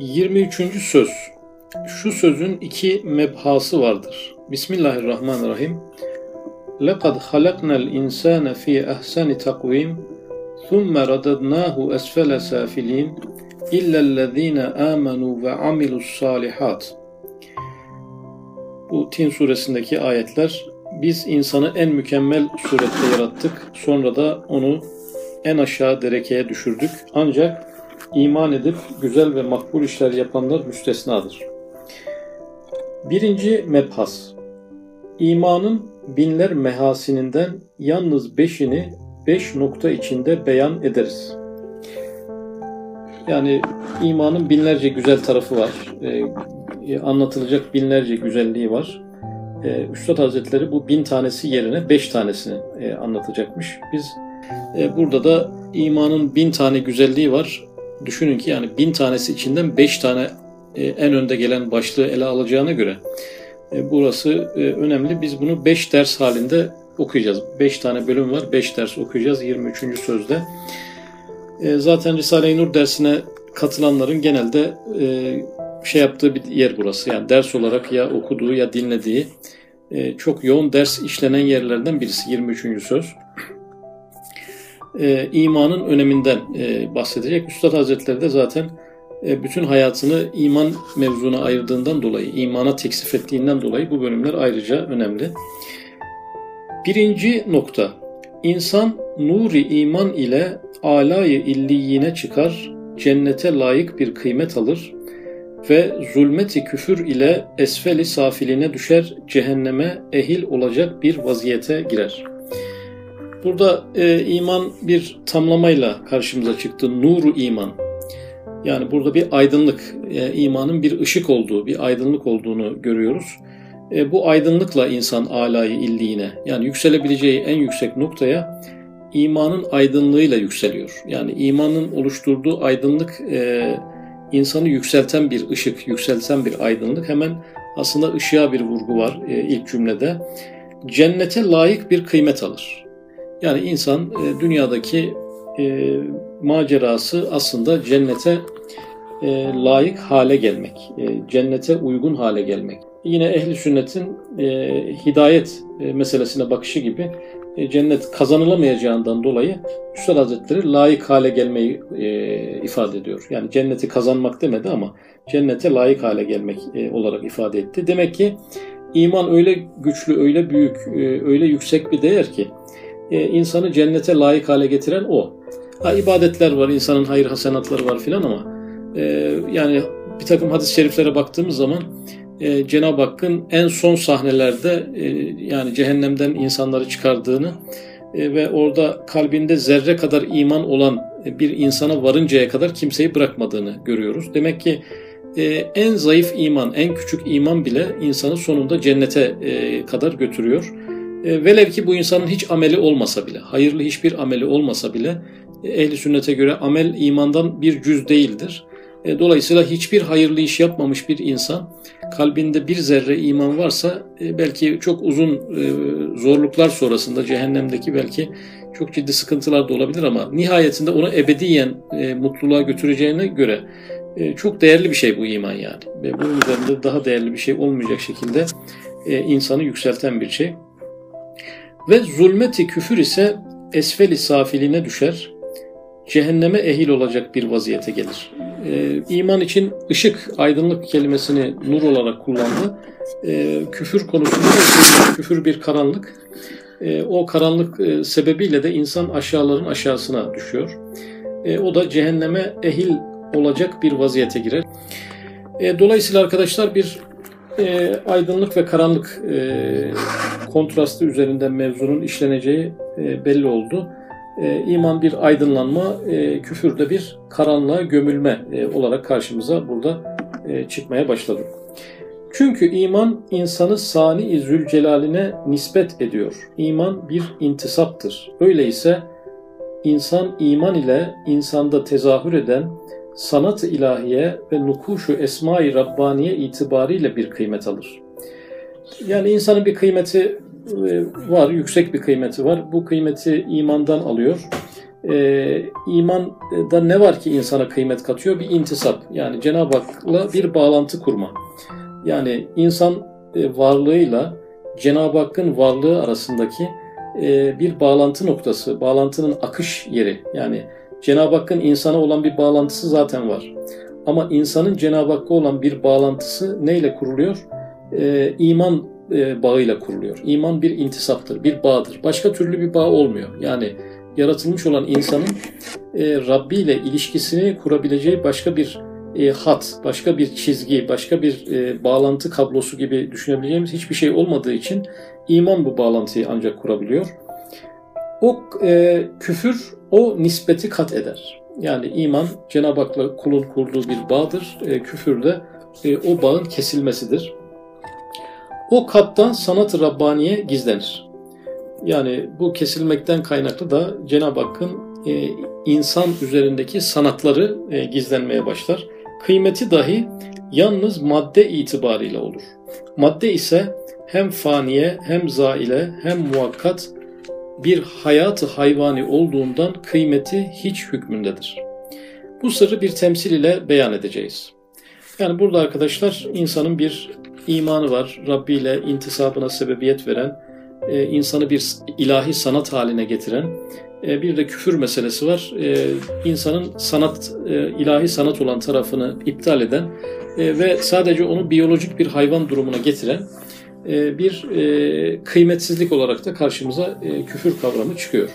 23. söz. Şu sözün iki mebhası vardır. Bismillahirrahmanirrahim. لَقَدْ خَلَقْنَا الْاِنْسَانَ ف۪ي اَحْسَنِ تَقْوِيمٍ ثُمَّ رَدَدْنَاهُ أَسْفَلَ سَافِل۪ينَ اِلَّا الَّذ۪ينَ آمَنُوا وَعَمِلُوا الصَّالِحَاتِ Bu Tin suresindeki ayetler biz insanı en mükemmel surette yarattık. Sonra da onu en aşağı derekeye düşürdük. Ancak iman edip güzel ve makbul işler yapanlar müstesnadır. Birinci mebhas. İmanın binler mehasininden yalnız beşini beş nokta içinde beyan ederiz. Yani imanın binlerce güzel tarafı var. Ee, anlatılacak binlerce güzelliği var. Ee, Üstad Hazretleri bu bin tanesi yerine beş tanesini e, anlatacakmış. Biz e, burada da imanın bin tane güzelliği var. Düşünün ki yani bin tanesi içinden beş tane e, en önde gelen başlığı ele alacağına göre e, burası e, önemli. Biz bunu beş ders halinde okuyacağız. Beş tane bölüm var. Beş ders okuyacağız 23. sözde. E, zaten Risale-i Nur dersine katılanların genelde şey yaptığı bir yer burası. Yani ders olarak ya okuduğu ya dinlediği çok yoğun ders işlenen yerlerden birisi 23. söz e, imanın öneminden e, bahsedecek. Üstad Hazretleri de zaten e, bütün hayatını iman mevzuna ayırdığından dolayı, imana teksif ettiğinden dolayı bu bölümler ayrıca önemli. Birinci nokta, insan nuri iman ile alayı illiyine çıkar, cennete layık bir kıymet alır ve zulmeti küfür ile esfeli safiline düşer, cehenneme ehil olacak bir vaziyete girer.'' Burada e, iman bir tamlamayla karşımıza çıktı. Nuru iman. Yani burada bir aydınlık, e, imanın bir ışık olduğu, bir aydınlık olduğunu görüyoruz. E, bu aydınlıkla insan alayı illiğine, yani yükselebileceği en yüksek noktaya imanın aydınlığıyla yükseliyor. Yani imanın oluşturduğu aydınlık e, insanı yükselten bir ışık, yükselten bir aydınlık. Hemen aslında ışığa bir vurgu var e, ilk cümlede. Cennete layık bir kıymet alır. Yani insan e, dünyadaki e, macerası aslında cennete e, layık hale gelmek, e, cennete uygun hale gelmek. Yine ehli sünnetin e, hidayet e, meselesine bakışı gibi e, cennet kazanılamayacağından dolayı Üstad Hazretleri layık hale gelmeyi e, ifade ediyor. Yani cenneti kazanmak demedi ama cennete layık hale gelmek e, olarak ifade etti. Demek ki iman öyle güçlü, öyle büyük, e, öyle yüksek bir değer ki e, insanı cennete layık hale getiren o. Ha ibadetler var, insanın hayır hasenatları var filan ama e, yani bir takım hadis-i şeriflere baktığımız zaman e, Cenab-ı Hakk'ın en son sahnelerde e, yani cehennemden insanları çıkardığını e, ve orada kalbinde zerre kadar iman olan bir insana varıncaya kadar kimseyi bırakmadığını görüyoruz. Demek ki e, en zayıf iman, en küçük iman bile insanı sonunda cennete e, kadar götürüyor. E, velev ki bu insanın hiç ameli olmasa bile, hayırlı hiçbir ameli olmasa bile e, ehli sünnete göre amel imandan bir cüz değildir. E, dolayısıyla hiçbir hayırlı iş yapmamış bir insan kalbinde bir zerre iman varsa e, belki çok uzun e, zorluklar sonrasında cehennemdeki belki çok ciddi sıkıntılar da olabilir ama nihayetinde onu ebediyen e, mutluluğa götüreceğine göre e, çok değerli bir şey bu iman yani. Ve bunun üzerinde daha değerli bir şey olmayacak şekilde e, insanı yükselten bir şey. Ve zulmeti küfür ise esfeli safiline düşer, cehenneme ehil olacak bir vaziyete gelir. Ee, iman için ışık, aydınlık kelimesini nur olarak kullandı. Ee, küfür konusunda da küfür bir karanlık. Ee, o karanlık e, sebebiyle de insan aşağıların aşağısına düşüyor. Ee, o da cehenneme ehil olacak bir vaziyete girer. E, dolayısıyla arkadaşlar bir e, aydınlık ve karanlık e, kontrastı üzerinden mevzunun işleneceği e, belli oldu. E, iman bir aydınlanma, e, küfür de bir karanlığa gömülme e, olarak karşımıza burada e, çıkmaya başladı. Çünkü iman insanı sani zülcelaline nispet ediyor. İman bir intisaptır. Öyleyse insan iman ile insanda tezahür eden sanat-ı ilahiye ve nukuşu esma-i Rabbaniye itibariyle bir kıymet alır. Yani insanın bir kıymeti e, var, yüksek bir kıymeti var. Bu kıymeti imandan alıyor. e, imanda ne var ki insana kıymet katıyor? Bir intisap. Yani Cenab-ı Hak'la bir bağlantı kurma. Yani insan e, varlığıyla Cenab-ı Hakk'ın varlığı arasındaki e, bir bağlantı noktası, bağlantının akış yeri. Yani Cenab-ı Hakk'ın insana olan bir bağlantısı zaten var. Ama insanın Cenab-ı Hakk'a olan bir bağlantısı neyle kuruluyor? E, iman e, bağıyla kuruluyor. İman bir intisaptır, bir bağdır. Başka türlü bir bağ olmuyor. Yani yaratılmış olan insanın e, Rabbi ile ilişkisini kurabileceği başka bir e, hat, başka bir çizgi, başka bir e, bağlantı kablosu gibi düşünebileceğimiz hiçbir şey olmadığı için iman bu bağlantıyı ancak kurabiliyor. O e, küfür o nispeti kat eder. Yani iman Cenab-ı Hak'la kulun kurduğu bir bağdır. E, küfür de e, o bağın kesilmesidir. O kattan sanat-ı Rabbaniye gizlenir. Yani bu kesilmekten kaynaklı da Cenab-ı Hakk'ın e, insan üzerindeki sanatları e, gizlenmeye başlar. Kıymeti dahi yalnız madde itibariyle olur. Madde ise hem faniye hem zaile hem muhakkat bir hayatı hayvani olduğundan kıymeti hiç hükmündedir. Bu sırrı bir temsil ile beyan edeceğiz. Yani burada arkadaşlar insanın bir imanı var. Rabbi ile intisabına sebebiyet veren, e, insanı bir ilahi sanat haline getiren, e, bir de küfür meselesi var. E, insanın sanat, ilahi sanat olan tarafını iptal eden ve sadece onu biyolojik bir hayvan durumuna getiren bir kıymetsizlik olarak da karşımıza küfür kavramı çıkıyor.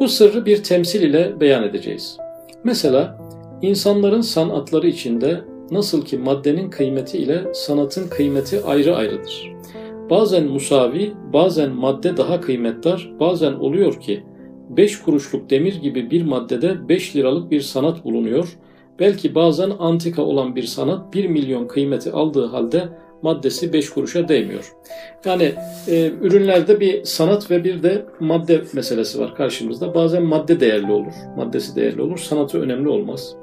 Bu sırrı bir temsil ile beyan edeceğiz. Mesela insanların sanatları içinde Nasıl ki maddenin kıymeti ile sanatın kıymeti ayrı ayrıdır. Bazen musavi, bazen madde daha kıymetdar, bazen oluyor ki 5 kuruşluk demir gibi bir maddede 5 liralık bir sanat bulunuyor. Belki bazen antika olan bir sanat 1 milyon kıymeti aldığı halde maddesi 5 kuruşa değmiyor. Yani e, ürünlerde bir sanat ve bir de madde meselesi var karşımızda. Bazen madde değerli olur, maddesi değerli olur, sanatı önemli olmaz.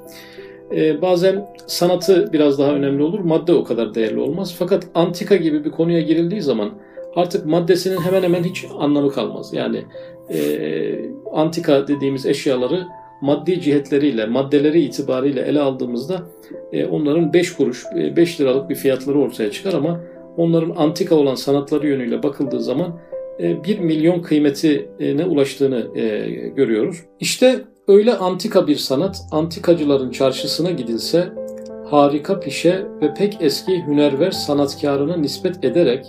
Ee, bazen sanatı biraz daha önemli olur, madde o kadar değerli olmaz. Fakat antika gibi bir konuya girildiği zaman artık maddesinin hemen hemen hiç anlamı kalmaz. Yani e, antika dediğimiz eşyaları maddi cihetleriyle, maddeleri itibariyle ele aldığımızda e, onların 5 kuruş, 5 e, liralık bir fiyatları ortaya çıkar ama onların antika olan sanatları yönüyle bakıldığı zaman 1 e, milyon kıymetine ulaştığını e, görüyoruz. İşte Öyle antika bir sanat, antikacıların çarşısına gidilse, harika pişe ve pek eski hünerver sanatkarına nispet ederek,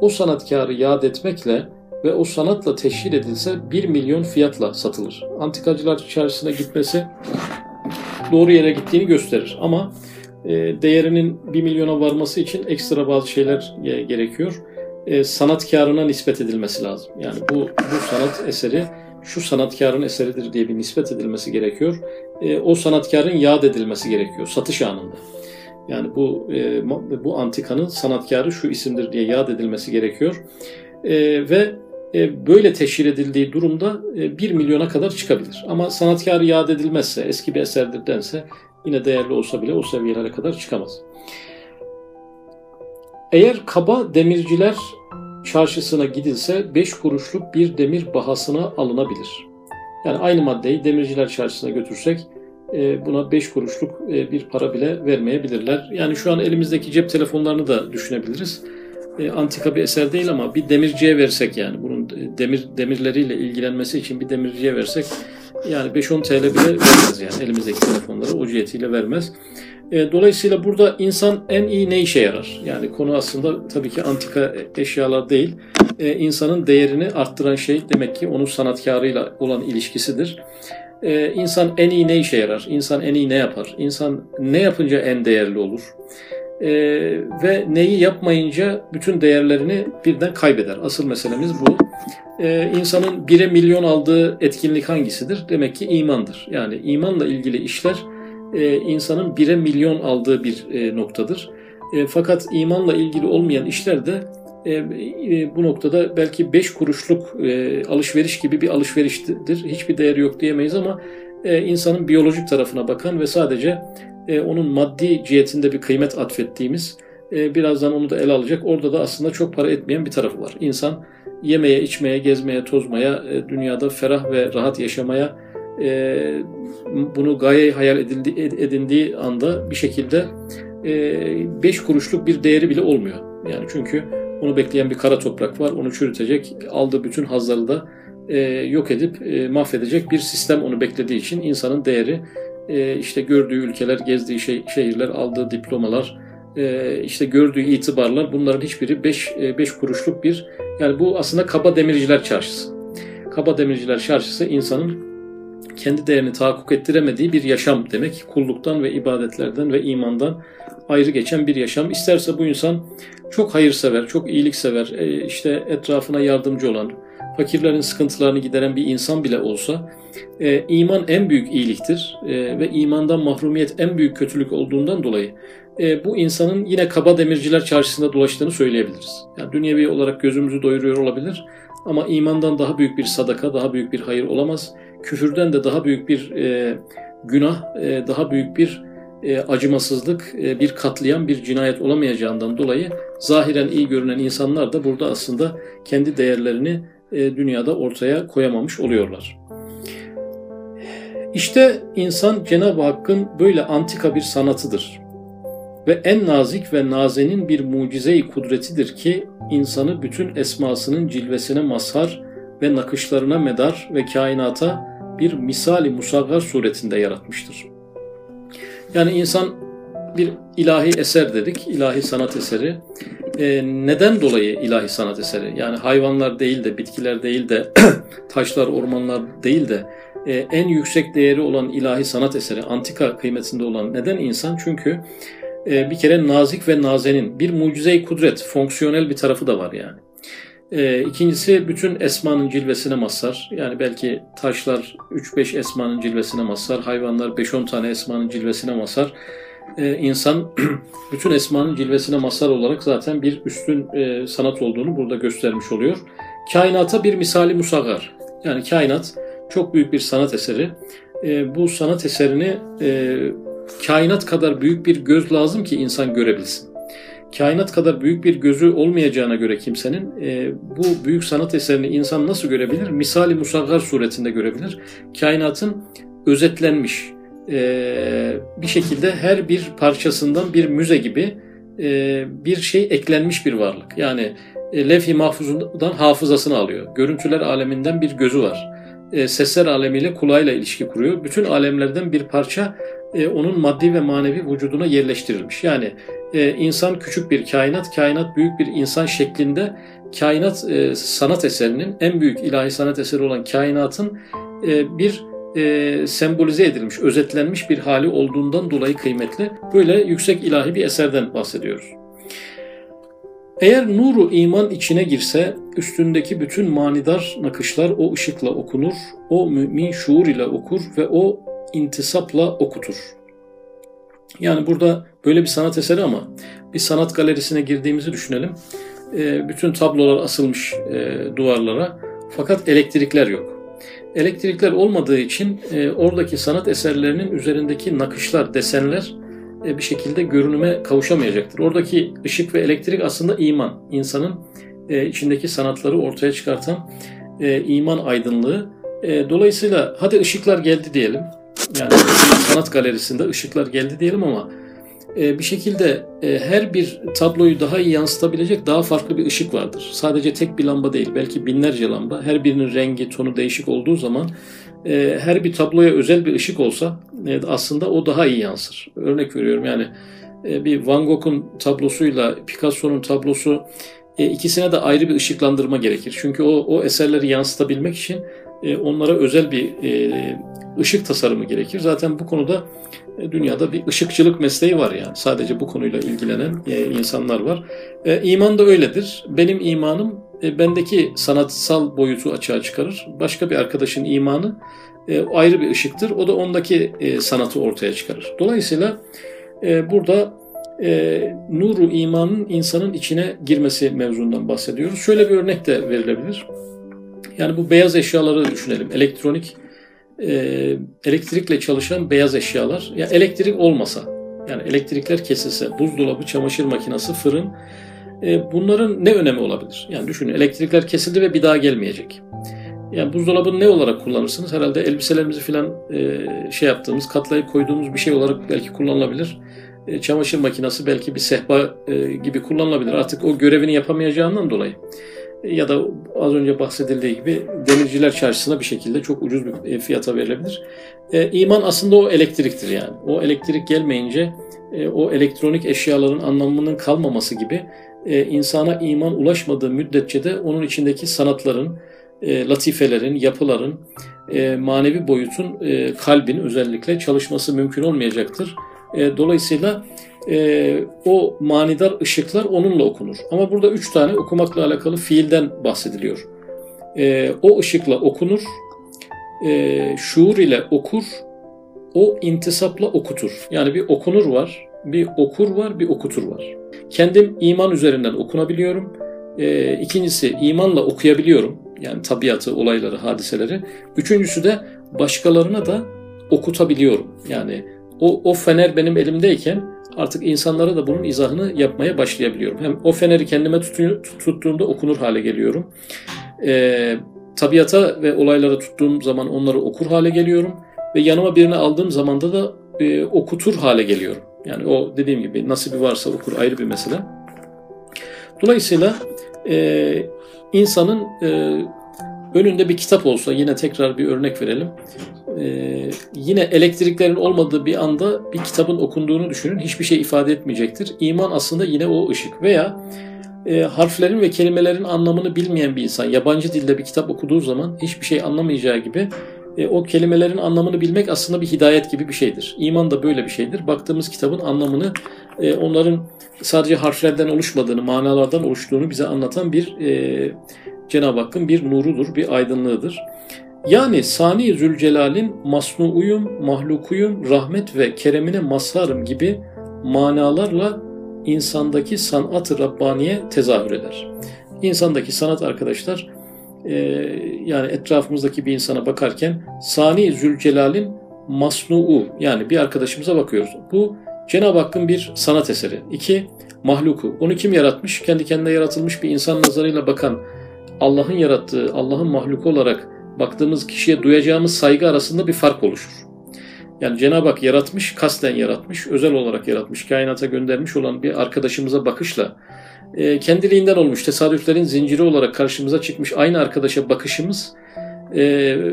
o sanatkarı yad etmekle ve o sanatla teşhir edilse 1 milyon fiyatla satılır. Antikacılar çarşısına gitmesi doğru yere gittiğini gösterir ama e, değerinin 1 milyona varması için ekstra bazı şeyler e, gerekiyor. E, sanatkarına nispet edilmesi lazım. Yani bu, bu sanat eseri şu sanatkarın eseridir diye bir nispet edilmesi gerekiyor. O sanatkarın yad edilmesi gerekiyor satış anında. Yani bu bu antikanın sanatkarı şu isimdir diye yad edilmesi gerekiyor. Ve böyle teşhir edildiği durumda e, 1 milyona kadar çıkabilir. Ama sanatkarı yad edilmezse, eski bir eserdir dense yine değerli olsa bile o seviyelere kadar çıkamaz. Eğer kaba demirciler çarşısına gidilse 5 kuruşluk bir demir bahasına alınabilir. Yani aynı maddeyi demirciler çarşısına götürsek e, buna 5 kuruşluk e, bir para bile vermeyebilirler. Yani şu an elimizdeki cep telefonlarını da düşünebiliriz. E, antika bir eser değil ama bir demirciye versek yani bunun demir demirleriyle ilgilenmesi için bir demirciye versek yani 5-10 TL bile vermez yani elimizdeki telefonları o cihetiyle vermez. E, dolayısıyla burada insan en iyi ne işe yarar? Yani konu aslında tabii ki antika eşyalar değil. E, insanın değerini arttıran şey demek ki onun sanatkarıyla olan ilişkisidir. E, insan en iyi ne işe yarar? İnsan en iyi ne yapar? İnsan ne yapınca en değerli olur? Ve neyi yapmayınca bütün değerlerini birden kaybeder. Asıl meselemiz bu. İnsanın bire milyon aldığı etkinlik hangisidir? Demek ki imandır. Yani imanla ilgili işler e, insanın bire milyon aldığı bir e, noktadır. E, fakat imanla ilgili olmayan işler de e, e, bu noktada belki beş kuruşluk e, alışveriş gibi bir alışveriştir. Hiçbir değeri yok diyemeyiz ama e, insanın biyolojik tarafına bakan ve sadece e, onun maddi cihetinde bir kıymet atfettiğimiz e, birazdan onu da ele alacak. Orada da aslında çok para etmeyen bir tarafı var. İnsan yemeye, içmeye, gezmeye, tozmaya, e, dünyada ferah ve rahat yaşamaya e, bunu gaye hayal edildi, edindiği anda bir şekilde e, beş kuruşluk bir değeri bile olmuyor. Yani çünkü onu bekleyen bir kara toprak var, onu çürütecek, aldığı bütün hazları da e, yok edip e, mahvedecek bir sistem onu beklediği için insanın değeri e, işte gördüğü ülkeler, gezdiği şey, şehirler, aldığı diplomalar, e, işte gördüğü itibarlar bunların hiçbiri 5 e, beş kuruşluk bir yani bu aslında kaba demirciler çarşısı. Kaba demirciler çarşısı insanın kendi değerini tahakkuk ettiremediği bir yaşam demek. Kulluktan ve ibadetlerden ve imandan ayrı geçen bir yaşam. İsterse bu insan çok hayırsever, çok iyiliksever, e, işte etrafına yardımcı olan, fakirlerin sıkıntılarını gideren bir insan bile olsa e, iman en büyük iyiliktir e, ve imandan mahrumiyet en büyük kötülük olduğundan dolayı e, bu insanın yine kaba demirciler çarşısında dolaştığını söyleyebiliriz. Yani dünyevi olarak gözümüzü doyuruyor olabilir ama imandan daha büyük bir sadaka, daha büyük bir hayır olamaz. Küfürden de daha büyük bir e, günah, e, daha büyük bir e, acımasızlık, e, bir katliam, bir cinayet olamayacağından dolayı zahiren iyi görünen insanlar da burada aslında kendi değerlerini e, dünyada ortaya koyamamış oluyorlar. İşte insan Cenab-ı Hakk'ın böyle antika bir sanatıdır ve en nazik ve nazenin bir mucize-i kudretidir ki insanı bütün esmasının cilvesine mazhar ve nakışlarına medar ve kainata bir misali musaggar suretinde yaratmıştır. Yani insan bir ilahi eser dedik, ilahi sanat eseri. E, neden dolayı ilahi sanat eseri? Yani hayvanlar değil de, bitkiler değil de, taşlar, ormanlar değil de e, en yüksek değeri olan ilahi sanat eseri, antika kıymetinde olan neden insan? Çünkü e, bir kere nazik ve nazenin bir mucize kudret, fonksiyonel bir tarafı da var yani. E, ikincisi bütün esmanın cilvesine mazhar. Yani belki taşlar 3-5 esmanın cilvesine mazhar, hayvanlar 5-10 tane esmanın cilvesine mazhar. E, insan bütün esmanın cilvesine mazhar olarak zaten bir üstün e, sanat olduğunu burada göstermiş oluyor. Kainata bir misali musagar. Yani kainat çok büyük bir sanat eseri. E, bu sanat eserini e, kainat kadar büyük bir göz lazım ki insan görebilsin. Kainat kadar büyük bir gözü olmayacağına göre kimsenin e, bu büyük sanat eserini insan nasıl görebilir? Misali musaggar suretinde görebilir. Kainatın özetlenmiş e, bir şekilde her bir parçasından bir müze gibi e, bir şey eklenmiş bir varlık. Yani e, levh-i mahfuzundan hafızasını alıyor. Görüntüler aleminden bir gözü var. E, sesler alemiyle kulağıyla ilişki kuruyor. Bütün alemlerden bir parça e, onun maddi ve manevi vücuduna yerleştirilmiş. Yani e, insan küçük bir kainat, kainat büyük bir insan şeklinde kainat e, sanat eserinin en büyük ilahi sanat eseri olan kainatın bir e, sembolize edilmiş, özetlenmiş bir hali olduğundan dolayı kıymetli. Böyle yüksek ilahi bir eserden bahsediyoruz. Eğer nuru iman içine girse üstündeki bütün manidar nakışlar o ışıkla okunur, o mümin şuur ile okur ve o intisapla okutur. Yani burada böyle bir sanat eseri ama bir sanat galerisine girdiğimizi düşünelim. E, bütün tablolar asılmış e, duvarlara fakat elektrikler yok. Elektrikler olmadığı için e, oradaki sanat eserlerinin üzerindeki nakışlar, desenler bir şekilde görünüme kavuşamayacaktır. Oradaki ışık ve elektrik aslında iman. insanın e, içindeki sanatları ortaya çıkartan e, iman aydınlığı. E, dolayısıyla hadi ışıklar geldi diyelim. Yani sanat galerisinde ışıklar geldi diyelim ama e, bir şekilde e, her bir tabloyu daha iyi yansıtabilecek daha farklı bir ışık vardır. Sadece tek bir lamba değil, belki binlerce lamba. Her birinin rengi, tonu değişik olduğu zaman e, her bir tabloya özel bir ışık olsa aslında o daha iyi yansır. Örnek veriyorum yani bir Van Gogh'un tablosuyla Picasso'nun tablosu ikisine de ayrı bir ışıklandırma gerekir. Çünkü o, o eserleri yansıtabilmek için onlara özel bir ışık tasarımı gerekir. Zaten bu konuda e, dünyada bir ışıkçılık mesleği var yani. Sadece bu konuyla ilgilenen e, insanlar var. E, iman da öyledir. Benim imanım bendeki sanatsal boyutu açığa çıkarır. Başka bir arkadaşın imanı ayrı bir ışıktır. O da ondaki sanatı ortaya çıkarır. Dolayısıyla burada nuru imanın insanın içine girmesi mevzundan bahsediyoruz. Şöyle bir örnek de verilebilir. Yani bu beyaz eşyaları düşünelim. Elektronik e, elektrikle çalışan beyaz eşyalar. Ya elektrik olmasa, yani elektrikler kesilse, buzdolabı, çamaşır makinesi, fırın e, bunların ne önemi olabilir? Yani düşünün elektrikler kesildi ve bir daha gelmeyecek. Yani buzdolabını ne olarak kullanırsınız? Herhalde elbiselerimizi falan e, şey yaptığımız, katlayıp koyduğumuz bir şey olarak belki kullanılabilir. E, çamaşır makinesi belki bir sehpa gibi kullanılabilir. Artık o görevini yapamayacağından dolayı. E, ya da az önce bahsedildiği gibi demirciler çarşısına bir şekilde çok ucuz bir fiyata verilebilir. E, iman aslında o elektriktir yani. O elektrik gelmeyince o elektronik eşyaların anlamının kalmaması gibi e, insana iman ulaşmadığı müddetçe de onun içindeki sanatların, e, latifelerin, yapıların, e, manevi boyutun, e, kalbin özellikle çalışması mümkün olmayacaktır. E, dolayısıyla e, o manidar ışıklar onunla okunur. Ama burada üç tane okumakla alakalı fiilden bahsediliyor. E, o ışıkla okunur, e, şuur ile okur, o intisapla okutur. Yani bir okunur var, bir okur var, bir okutur var. Kendim iman üzerinden okunabiliyorum. E, ikincisi imanla okuyabiliyorum. Yani tabiatı, olayları, hadiseleri. Üçüncüsü de başkalarına da okutabiliyorum. Yani o, o fener benim elimdeyken artık insanlara da bunun izahını yapmaya başlayabiliyorum. Hem o feneri kendime tuttuğumda okunur hale geliyorum. E, tabiata ve olaylara tuttuğum zaman onları okur hale geliyorum. Ve yanıma birini aldığım zamanda da e, okutur hale geliyorum. Yani o dediğim gibi nasibi varsa okur ayrı bir mesele. Dolayısıyla e, insanın e, önünde bir kitap olsa yine tekrar bir örnek verelim. Ee, yine elektriklerin olmadığı bir anda bir kitabın okunduğunu düşünün. Hiçbir şey ifade etmeyecektir. İman aslında yine o ışık. Veya e, harflerin ve kelimelerin anlamını bilmeyen bir insan yabancı dilde bir kitap okuduğu zaman hiçbir şey anlamayacağı gibi e, o kelimelerin anlamını bilmek aslında bir hidayet gibi bir şeydir. İman da böyle bir şeydir. Baktığımız kitabın anlamını e, onların sadece harflerden oluşmadığını, manalardan oluştuğunu bize anlatan bir e, Cenab-ı Hakk'ın bir nurudur, bir aydınlığıdır. Yani Sani Zülcelal'in masnuuyum, mahlukuyum, rahmet ve keremine mazharım gibi manalarla insandaki sanat-ı Rabbaniye tezahür eder. İnsandaki sanat arkadaşlar e, yani etrafımızdaki bir insana bakarken Sani Zülcelal'in masnuu yani bir arkadaşımıza bakıyoruz. Bu Cenab-ı Hakk'ın bir sanat eseri. İki, mahluku. Onu kim yaratmış? Kendi kendine yaratılmış bir insan nazarıyla bakan Allah'ın yarattığı, Allah'ın mahluku olarak baktığımız kişiye duyacağımız saygı arasında bir fark oluşur. Yani Cenab-ı Hak yaratmış, kasten yaratmış, özel olarak yaratmış, kainata göndermiş olan bir arkadaşımıza bakışla e, kendiliğinden olmuş, tesadüflerin zinciri olarak karşımıza çıkmış aynı arkadaşa bakışımız e,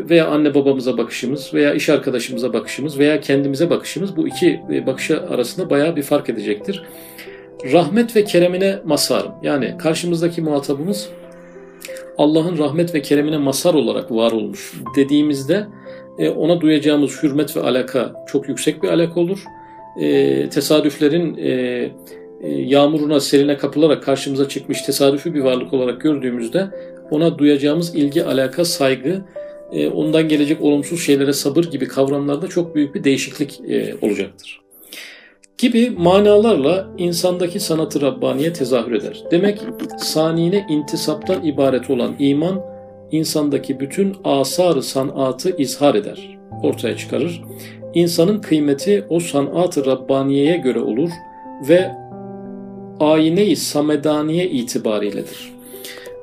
veya anne babamıza bakışımız veya iş arkadaşımıza bakışımız veya kendimize bakışımız bu iki e, bakışa arasında bayağı bir fark edecektir. Rahmet ve keremine masarım. Yani karşımızdaki muhatabımız Allah'ın rahmet ve keremine masar olarak var olmuş dediğimizde e, ona duyacağımız hürmet ve alaka çok yüksek bir alaka olur. E, tesadüflerin e, yağmuruna, serine kapılarak karşımıza çıkmış tesadüfi bir varlık olarak gördüğümüzde ona duyacağımız ilgi, alaka, saygı, ondan gelecek olumsuz şeylere sabır gibi kavramlarda çok büyük bir değişiklik olacaktır gibi manalarla insandaki sanatı Rabbaniye tezahür eder. Demek sanine intisaptan ibaret olan iman insandaki bütün asarı sanatı izhar eder, ortaya çıkarır. İnsanın kıymeti o sanat-ı Rabbaniye'ye göre olur ve ayine-i samedaniye itibariyledir.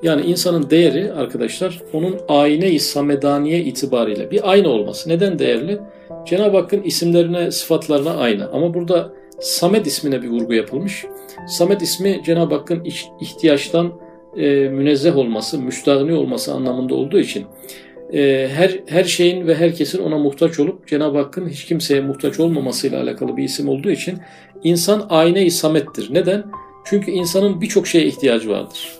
Yani insanın değeri arkadaşlar onun ayine-i samedaniye itibariyle bir ayna olması. Neden değerli? Cenab-ı Hakk'ın isimlerine, sıfatlarına aynı. Ama burada Samet ismine bir vurgu yapılmış. Samet ismi Cenab-ı Hakk'ın ihtiyaçtan e, münezzeh olması, müstahni olması anlamında olduğu için e, her her şeyin ve herkesin ona muhtaç olup Cenab-ı Hakk'ın hiç kimseye muhtaç olmamasıyla alakalı bir isim olduğu için insan ayne-i samettir. Neden? Çünkü insanın birçok şeye ihtiyacı vardır.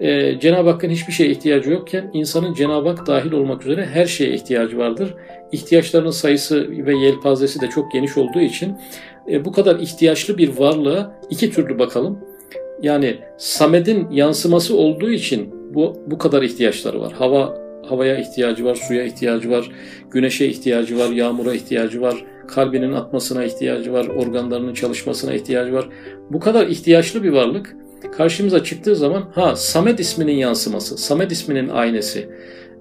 Ee, Cenab-ı Hakk'ın hiçbir şeye ihtiyacı yokken insanın Cenab-ı Hak dahil olmak üzere her şeye ihtiyacı vardır. İhtiyaçlarının sayısı ve yelpazesi de çok geniş olduğu için e, bu kadar ihtiyaçlı bir varlığa iki türlü bakalım. Yani Samed'in yansıması olduğu için bu bu kadar ihtiyaçları var. Hava havaya ihtiyacı var, suya ihtiyacı var, güneşe ihtiyacı var, yağmura ihtiyacı var, kalbinin atmasına ihtiyacı var, organlarının çalışmasına ihtiyacı var. Bu kadar ihtiyaçlı bir varlık karşımıza çıktığı zaman ha Samet isminin yansıması, Samet isminin aynesi.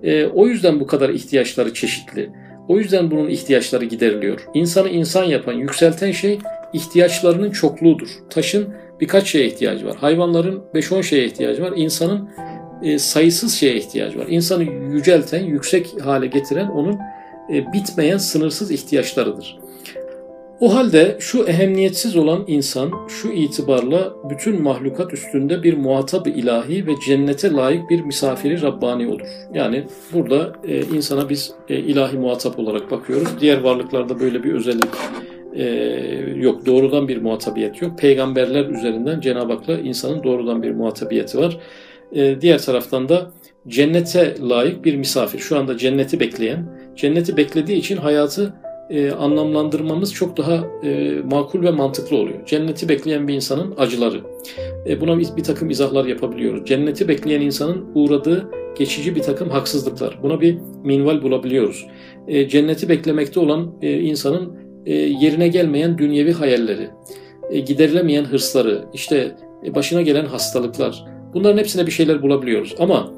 E, o yüzden bu kadar ihtiyaçları çeşitli. O yüzden bunun ihtiyaçları gideriliyor. İnsanı insan yapan, yükselten şey ihtiyaçlarının çokluğudur. Taşın birkaç şeye ihtiyacı var. Hayvanların 5-10 şeye ihtiyacı var. İnsanın e, sayısız şeye ihtiyacı var. İnsanı yücelten, yüksek hale getiren onun e, bitmeyen sınırsız ihtiyaçlarıdır. O halde şu ehemmiyetsiz olan insan şu itibarla bütün mahlukat üstünde bir muhatabı ilahi ve cennete layık bir misafiri Rabbani olur. Yani burada e, insana biz ilahi muhatap olarak bakıyoruz. Diğer varlıklarda böyle bir özellik yok. Doğrudan bir muhatabiyet yok. Peygamberler üzerinden Cenab-ı Hak'la insanın doğrudan bir muhatabiyeti var. E, diğer taraftan da cennete layık bir misafir. Şu anda cenneti bekleyen, cenneti beklediği için hayatı e, anlamlandırmamız çok daha e, makul ve mantıklı oluyor. Cenneti bekleyen bir insanın acıları. E, buna biz bir takım izahlar yapabiliyoruz. Cenneti bekleyen insanın uğradığı geçici bir takım haksızlıklar. Buna bir minval bulabiliyoruz. E, cenneti beklemekte olan insanın yerine gelmeyen dünyevi hayalleri, giderilemeyen hırsları, işte başına gelen hastalıklar. Bunların hepsine bir şeyler bulabiliyoruz. Ama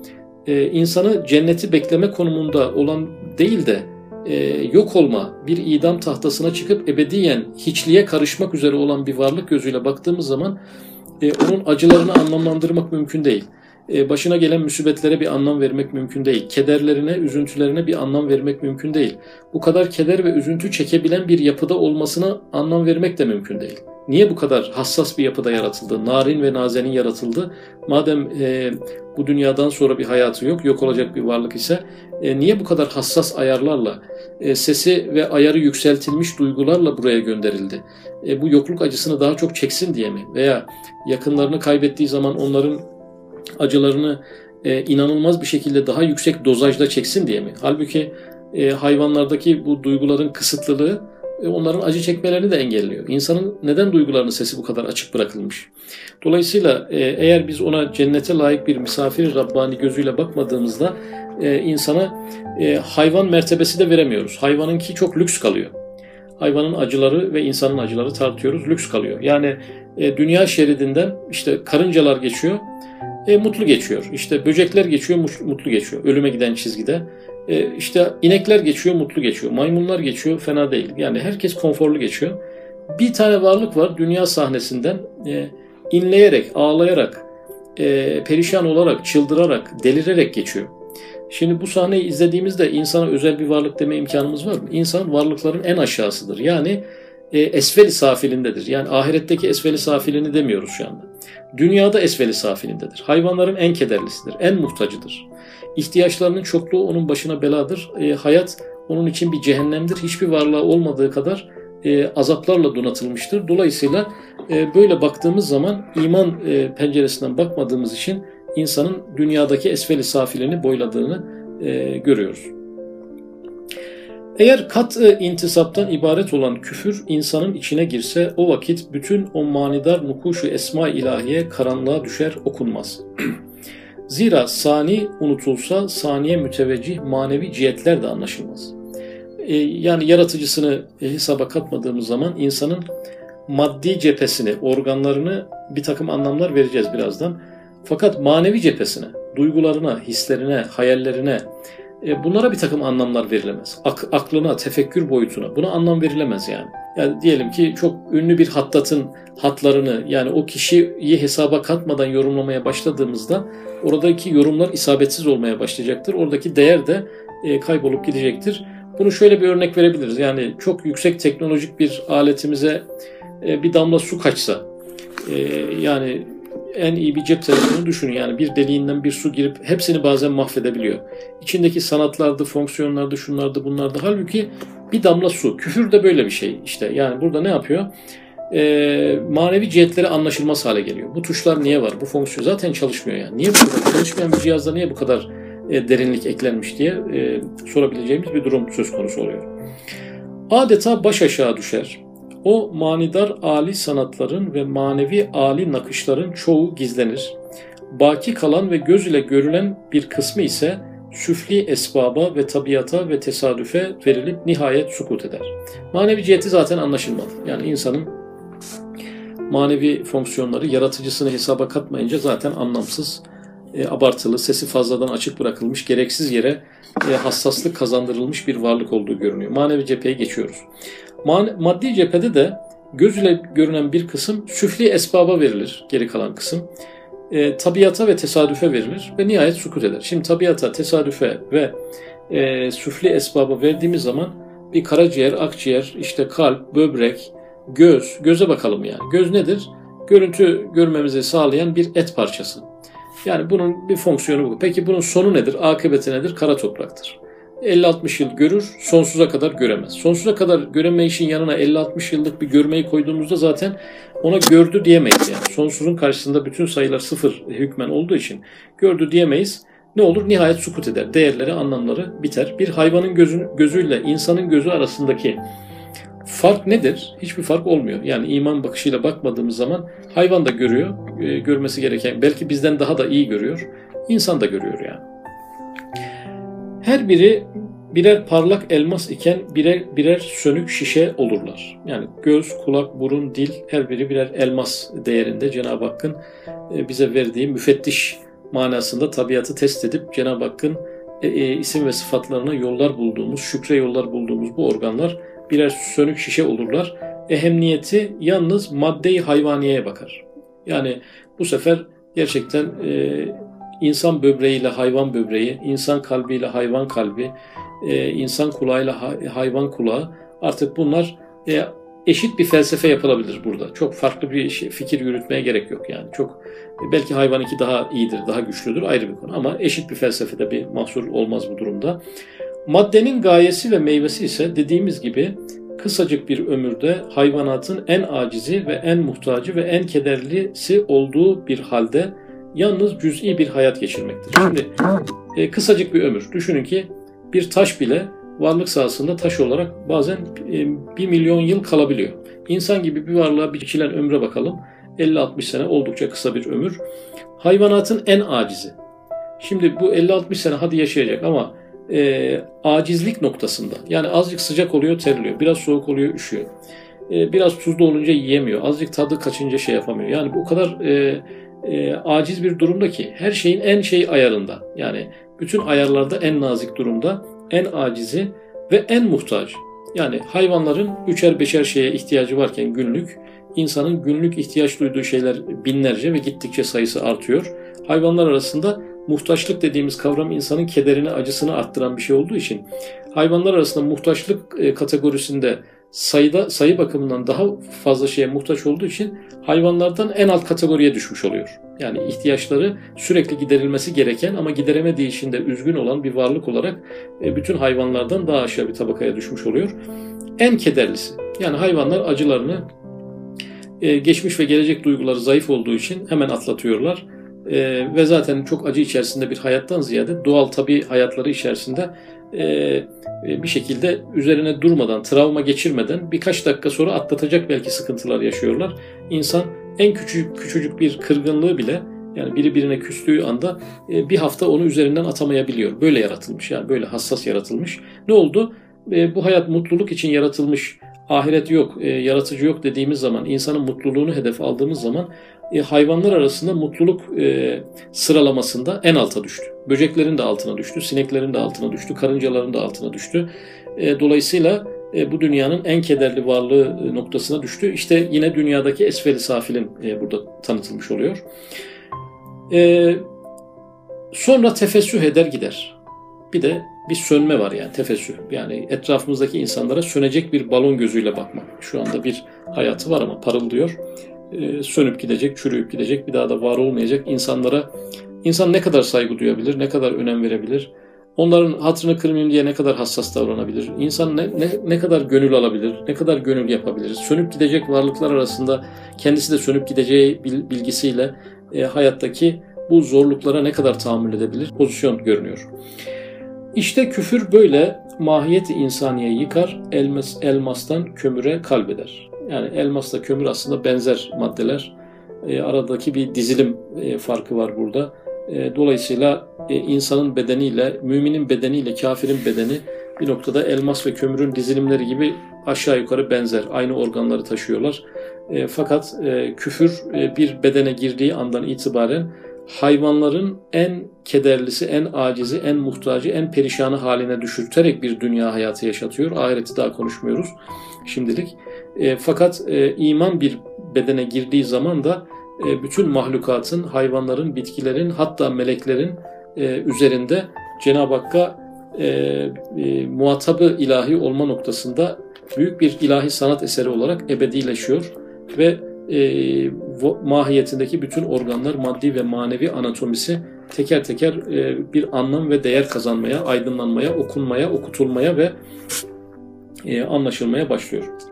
e, insanı cenneti bekleme konumunda olan değil de e, yok olma, bir idam tahtasına çıkıp ebediyen hiçliğe karışmak üzere olan bir varlık gözüyle baktığımız zaman e, onun acılarını anlamlandırmak mümkün değil. E, başına gelen müsibetlere bir anlam vermek mümkün değil. Kederlerine, üzüntülerine bir anlam vermek mümkün değil. Bu kadar keder ve üzüntü çekebilen bir yapıda olmasına anlam vermek de mümkün değil. Niye bu kadar hassas bir yapıda yaratıldı? Narin ve nazenin yaratıldı. Madem e, bu dünyadan sonra bir hayatı yok, yok olacak bir varlık ise e, niye bu kadar hassas ayarlarla, e, sesi ve ayarı yükseltilmiş duygularla buraya gönderildi? E, bu yokluk acısını daha çok çeksin diye mi? Veya yakınlarını kaybettiği zaman onların acılarını e, inanılmaz bir şekilde daha yüksek dozajda çeksin diye mi? Halbuki e, hayvanlardaki bu duyguların kısıtlılığı onların acı çekmelerini de engelliyor. İnsanın neden duygularının sesi bu kadar açık bırakılmış? Dolayısıyla e, eğer biz ona cennete layık bir misafir Rabbani gözüyle bakmadığımızda e, insana hayvan mertebesi de veremiyoruz. Hayvanınki çok lüks kalıyor. Hayvanın acıları ve insanın acıları tartıyoruz, lüks kalıyor. Yani dünya şeridinden işte karıncalar geçiyor, e, mutlu geçiyor. İşte böcekler geçiyor, mutlu geçiyor. Ölüme giden çizgide. E, işte inekler geçiyor, mutlu geçiyor. Maymunlar geçiyor, fena değil. Yani herkes konforlu geçiyor. Bir tane varlık var dünya sahnesinden e, inleyerek, ağlayarak, e, perişan olarak, çıldırarak, delirerek geçiyor. Şimdi bu sahneyi izlediğimizde insana özel bir varlık deme imkanımız var mı? İnsan varlıkların en aşağısıdır. Yani e, esveli safilindedir. Yani ahiretteki esveli safilini demiyoruz şu anda. Dünyada esveli safilindedir. Hayvanların en kederlisidir, en muhtacıdır. İhtiyaçlarının çokluğu onun başına beladır. E, hayat onun için bir cehennemdir. Hiçbir varlığa olmadığı kadar e, azaplarla donatılmıştır. Dolayısıyla e, böyle baktığımız zaman iman e, penceresinden bakmadığımız için insanın dünyadaki esveli safilini boyladığını e, görüyoruz. Eğer kat intisaptan ibaret olan küfür insanın içine girse o vakit bütün o manidar nukuşu esma ilahiye karanlığa düşer okunmaz. Zira sani unutulsa saniye müteveccih manevi cihetler de anlaşılmaz. E, yani yaratıcısını hesaba katmadığımız zaman insanın maddi cephesini, organlarını bir takım anlamlar vereceğiz birazdan. Fakat manevi cephesine, duygularına, hislerine, hayallerine, e, bunlara bir takım anlamlar verilemez. Ak, aklına, tefekkür boyutuna buna anlam verilemez yani. Yani diyelim ki çok ünlü bir hattatın hatlarını yani o kişiyi hesaba katmadan yorumlamaya başladığımızda oradaki yorumlar isabetsiz olmaya başlayacaktır. Oradaki değer de e, kaybolup gidecektir. Bunu şöyle bir örnek verebiliriz. Yani çok yüksek teknolojik bir aletimize e, bir damla su kaçsa e, yani en iyi bir cep telefonu düşünün yani bir deliğinden bir su girip hepsini bazen mahvedebiliyor. İçindeki sanatlardı, fonksiyonlardı, şunlardı, bunlardı. Halbuki bir damla su. Küfür de böyle bir şey işte. Yani burada ne yapıyor? Ee, manevi cihetleri anlaşılmaz hale geliyor. Bu tuşlar niye var? Bu fonksiyon zaten çalışmıyor yani. Niye bu kadar? Çalışmayan bir cihazda niye bu kadar e, derinlik eklenmiş diye e, sorabileceğimiz bir durum söz konusu oluyor. Adeta baş aşağı düşer o manidar ali sanatların ve manevi ali nakışların çoğu gizlenir. Baki kalan ve göz ile görülen bir kısmı ise süfli esbaba ve tabiata ve tesadüfe verilip nihayet sukut eder. Manevi ciheti zaten anlaşılmadı. Yani insanın manevi fonksiyonları yaratıcısını hesaba katmayınca zaten anlamsız, e, abartılı, sesi fazladan açık bırakılmış, gereksiz yere e, hassaslık kazandırılmış bir varlık olduğu görünüyor. Manevi cepheye geçiyoruz. Maddi cephede de göz ile görünen bir kısım süfli esbaba verilir geri kalan kısım. e, tabiata ve tesadüfe verilir ve nihayet sukut eder. Şimdi tabiata, tesadüfe ve e, süfli esbaba verdiğimiz zaman bir karaciğer, akciğer, işte kalp, böbrek, göz, göze bakalım yani. Göz nedir? Görüntü görmemizi sağlayan bir et parçası. Yani bunun bir fonksiyonu bu. Peki bunun sonu nedir? Akıbeti nedir? Kara topraktır. 50-60 yıl görür, sonsuza kadar göremez. Sonsuza kadar göremeyişin yanına 50-60 yıllık bir görmeyi koyduğumuzda zaten ona gördü diyemeyiz yani. Sonsuzun karşısında bütün sayılar sıfır hükmen olduğu için gördü diyemeyiz. Ne olur? Nihayet sukut eder. Değerleri, anlamları biter. Bir hayvanın gözü, gözüyle insanın gözü arasındaki fark nedir? Hiçbir fark olmuyor. Yani iman bakışıyla bakmadığımız zaman hayvan da görüyor, e, görmesi gereken, belki bizden daha da iyi görüyor. İnsan da görüyor yani. Her biri birer parlak elmas iken birer, birer sönük şişe olurlar. Yani göz, kulak, burun, dil her biri birer elmas değerinde Cenab-ı Hakk'ın e, bize verdiği müfettiş manasında tabiatı test edip Cenab-ı Hakk'ın e, e, isim ve sıfatlarına yollar bulduğumuz, şükre yollar bulduğumuz bu organlar birer sönük şişe olurlar. Ehemmiyeti yalnız maddeyi hayvaniyeye bakar. Yani bu sefer gerçekten e, insan böbreğiyle hayvan böbreği, insan kalbiyle hayvan kalbi, e, insan kulağıyla hay, hayvan kulağı artık bunlar e, eşit bir felsefe yapılabilir burada. Çok farklı bir şey, fikir yürütmeye gerek yok yani. Çok belki hayvan iki daha iyidir, daha güçlüdür ayrı bir konu ama eşit bir felsefede bir mahsur olmaz bu durumda. Maddenin gayesi ve meyvesi ise dediğimiz gibi kısacık bir ömürde hayvanatın en acizi ve en muhtacı ve en kederlisi olduğu bir halde yalnız cüz'i bir hayat geçirmektir. Şimdi e, kısacık bir ömür. Düşünün ki bir taş bile varlık sahasında taş olarak bazen e, bir milyon yıl kalabiliyor. İnsan gibi bir varlığa biçilen ömre bakalım. 50-60 sene oldukça kısa bir ömür. Hayvanatın en acizi. Şimdi bu 50-60 sene hadi yaşayacak ama e, acizlik noktasında yani azıcık sıcak oluyor terliyor, biraz soğuk oluyor üşüyor. E, biraz tuzlu olunca yiyemiyor, azıcık tadı kaçınca şey yapamıyor. Yani bu kadar e, e, aciz bir durumda ki her şeyin en şey ayarında. Yani bütün ayarlarda en nazik durumda, en acizi ve en muhtaç. Yani hayvanların üçer beşer şeye ihtiyacı varken günlük, insanın günlük ihtiyaç duyduğu şeyler binlerce ve gittikçe sayısı artıyor. Hayvanlar arasında muhtaçlık dediğimiz kavram insanın kederini, acısını arttıran bir şey olduğu için hayvanlar arasında muhtaçlık e, kategorisinde sayıda sayı bakımından daha fazla şeye muhtaç olduğu için hayvanlardan en alt kategoriye düşmüş oluyor. Yani ihtiyaçları sürekli giderilmesi gereken ama gideremediği için de üzgün olan bir varlık olarak e, bütün hayvanlardan daha aşağı bir tabakaya düşmüş oluyor. En kederlisi. Yani hayvanlar acılarını e, geçmiş ve gelecek duyguları zayıf olduğu için hemen atlatıyorlar. E, ve zaten çok acı içerisinde bir hayattan ziyade doğal tabi hayatları içerisinde bir şekilde üzerine durmadan, travma geçirmeden birkaç dakika sonra atlatacak belki sıkıntılar yaşıyorlar. İnsan en küçük küçücük bir kırgınlığı bile yani biri birine küstüğü anda bir hafta onu üzerinden atamayabiliyor. Böyle yaratılmış yani böyle hassas yaratılmış. Ne oldu? Bu hayat mutluluk için yaratılmış. Ahiret yok, yaratıcı yok dediğimiz zaman, insanın mutluluğunu hedef aldığımız zaman hayvanlar arasında mutluluk sıralamasında en alta düştü. Böceklerin de altına düştü, sineklerin de altına düştü, karıncaların da altına düştü. Dolayısıyla e, bu dünyanın en kederli varlığı e, noktasına düştü. İşte yine dünyadaki esfeli safilin e, burada tanıtılmış oluyor. Sonra tefessüh eder gider. Bir de bir sönme var yani tefessüh. Yani etrafımızdaki insanlara sönecek bir balon gözüyle bakmak. Şu anda bir hayatı var ama parıldıyor. Sönüp gidecek, çürüyüp gidecek, bir daha da var olmayacak insanlara insan ne kadar saygı duyabilir, ne kadar önem verebilir? Onların hatırını kırmayayım diye ne kadar hassas davranabilir? İnsan ne, ne, ne kadar gönül alabilir? Ne kadar gönül yapabilir? Sönüp gidecek varlıklar arasında kendisi de sönüp gideceği bilgisiyle e, hayattaki bu zorluklara ne kadar tahammül edebilir? Pozisyon görünüyor. İşte küfür böyle mahiyeti insaniye yıkar, elmas, elmastan kömüre kalbeder. Yani elmasla kömür aslında benzer maddeler. E, aradaki bir dizilim e, farkı var burada. E, dolayısıyla e, insanın bedeniyle, müminin bedeniyle kafirin bedeni bir noktada elmas ve kömürün dizilimleri gibi aşağı yukarı benzer. Aynı organları taşıyorlar. E, fakat küfür bir bedene girdiği andan itibaren hayvanların en kederlisi, en acizi, en muhtacı, en perişanı haline düşürterek bir dünya hayatı yaşatıyor. Ahireti daha konuşmuyoruz şimdilik. fakat iman bir bedene girdiği zaman da e, bütün mahlukatın, hayvanların, bitkilerin hatta meleklerin e, üzerinde Cenab-ı Hakk'a e, e, muhatabı ilahi olma noktasında büyük bir ilahi sanat eseri olarak ebedileşiyor ve e, mahiyetindeki bütün organlar, maddi ve manevi anatomisi teker teker e, bir anlam ve değer kazanmaya, aydınlanmaya, okunmaya, okutulmaya ve e, anlaşılmaya başlıyor.